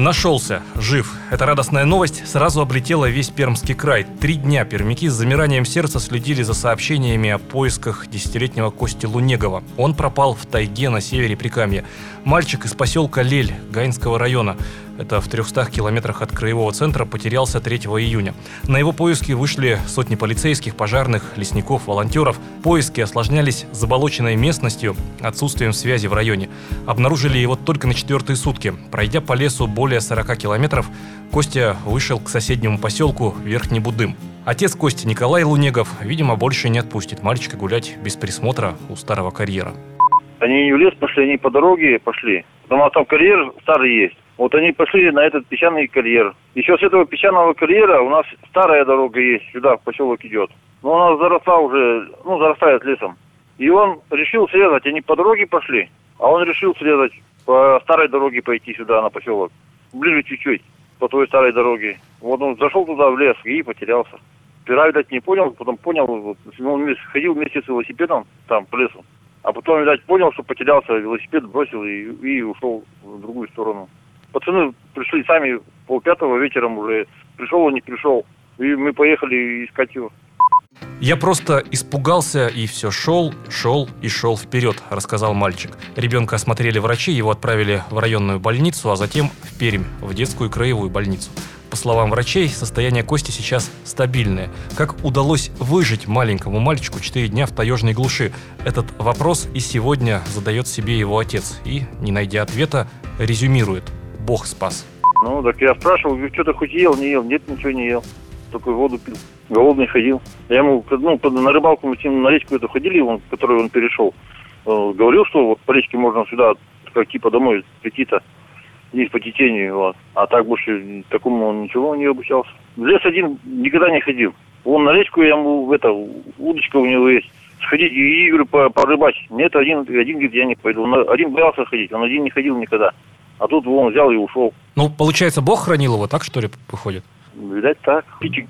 Нашелся, жив. Эта радостная новость сразу облетела весь Пермский край. Три дня пермяки с замиранием сердца следили за сообщениями о поисках десятилетнего Кости Лунегова. Он пропал в тайге на севере Прикамья. Мальчик из поселка Лель Гаинского района это в 300 километрах от краевого центра, потерялся 3 июня. На его поиски вышли сотни полицейских, пожарных, лесников, волонтеров. Поиски осложнялись заболоченной местностью, отсутствием связи в районе. Обнаружили его только на четвертые сутки. Пройдя по лесу более 40 километров, Костя вышел к соседнему поселку Верхний Будым. Отец Кости Николай Лунегов, видимо, больше не отпустит мальчика гулять без присмотра у старого карьера. Они не в лес пошли, они по дороге пошли. Потому что там карьер старый есть. Вот они пошли на этот песчаный карьер. Еще с этого песчаного карьера у нас старая дорога есть, сюда, в поселок идет. Но она заросла уже, ну, зарастает лесом. И он решил срезать, они по дороге пошли, а он решил срезать по старой дороге пойти сюда, на поселок. Ближе чуть-чуть, по той старой дороге. Вот он зашел туда в лес и потерялся. Вчера, видать, не понял, потом понял, вот, он ходил вместе с велосипедом там по лесу. А потом, видать, понял, что потерялся, велосипед бросил и, и ушел в другую сторону. Пацаны пришли сами полпятого вечером уже. Пришел он, не пришел. И мы поехали искать его. Я просто испугался и все шел, шел и шел вперед, рассказал мальчик. Ребенка осмотрели врачи, его отправили в районную больницу, а затем в Пермь, в детскую краевую больницу. По словам врачей, состояние Кости сейчас стабильное. Как удалось выжить маленькому мальчику 4 дня в таежной глуши? Этот вопрос и сегодня задает себе его отец и, не найдя ответа, резюмирует – Бог спас. Ну, так я спрашивал, что ты хоть ел, не ел? Нет, ничего не ел. Только воду пил. Голодный ходил. Я ему, ну, на рыбалку мы с ним на речку эту ходили, он, которую он перешел. Э, говорил, что вот по речке можно сюда, как типа домой прийти-то. Здесь по течению, вот. А так больше такому он ничего не обучался. В лес один никогда не ходил. Он на речку, я ему, это, удочка у него есть. Сходить и, по, порыбачить. Нет, один, один говорит, я не пойду. Он один боялся ходить, он один не ходил никогда. А тут он взял и ушел. Ну, получается, Бог хранил его, так что ли, выходит? Видать, так. Птичек.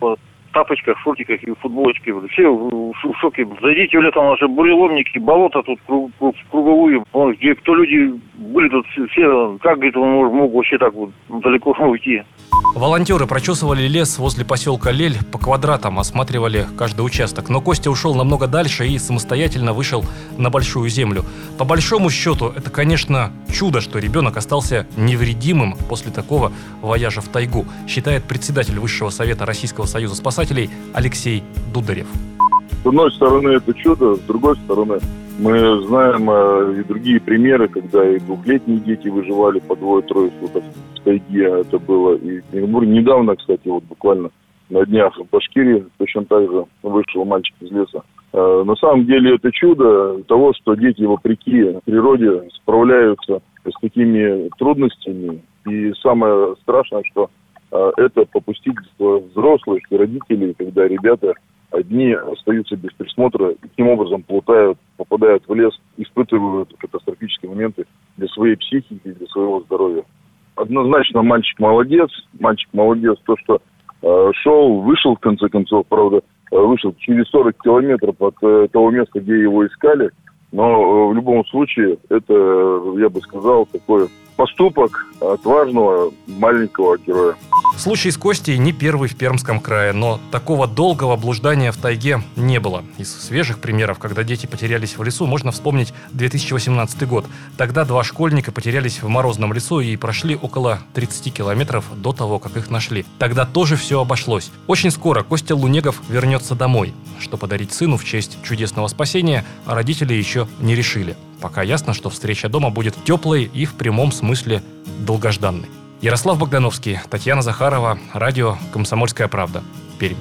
В тапочках, шортиках и футболочке. Все в шоке. Зайдите в там уже буреломники, болото тут круг, круг, круговую. Вон, где кто люди были тут все, как, говорит, он мог вообще так вот далеко уйти. Волонтеры прочесывали лес возле поселка Лель по квадратам, осматривали каждый участок. Но Костя ушел намного дальше и самостоятельно вышел на большую землю. По большому счету, это, конечно, чудо, что ребенок остался невредимым после такого вояжа в тайгу, считает председатель Высшего совета Российского союза спасателей Алексей Дударев. С одной стороны, это чудо, с другой стороны, мы знаем э, и другие примеры, когда и двухлетние дети выживали по двое-трое суток в тайге. Это было и недавно, кстати, вот буквально на днях в Башкирии точно так же вышел мальчик из леса. Э, на самом деле это чудо того, что дети, вопреки природе, справляются с такими трудностями. И самое страшное, что это попустительство взрослых и родителей, когда ребята одни остаются без присмотра, таким образом плутают, попадают в лес, испытывают катастрофические моменты для своей психики, для своего здоровья. Однозначно мальчик молодец, мальчик молодец, то, что э, шел, вышел в конце концов, правда, э, вышел через 40 километров от э, того места, где его искали, но э, в любом случае это, я бы сказал, такой поступок отважного маленького героя. Случай с Костей не первый в Пермском крае, но такого долгого блуждания в тайге не было. Из свежих примеров, когда дети потерялись в лесу, можно вспомнить 2018 год. Тогда два школьника потерялись в морозном лесу и прошли около 30 километров до того, как их нашли. Тогда тоже все обошлось. Очень скоро Костя Лунегов вернется домой. Что подарить сыну в честь чудесного спасения, родители еще не решили. Пока ясно, что встреча дома будет теплой и в прямом смысле долгожданной. Ярослав Богдановский, Татьяна Захарова, радио «Комсомольская правда», Пермь.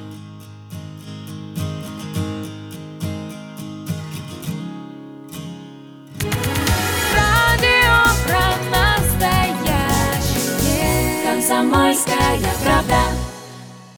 «Комсомольская правда».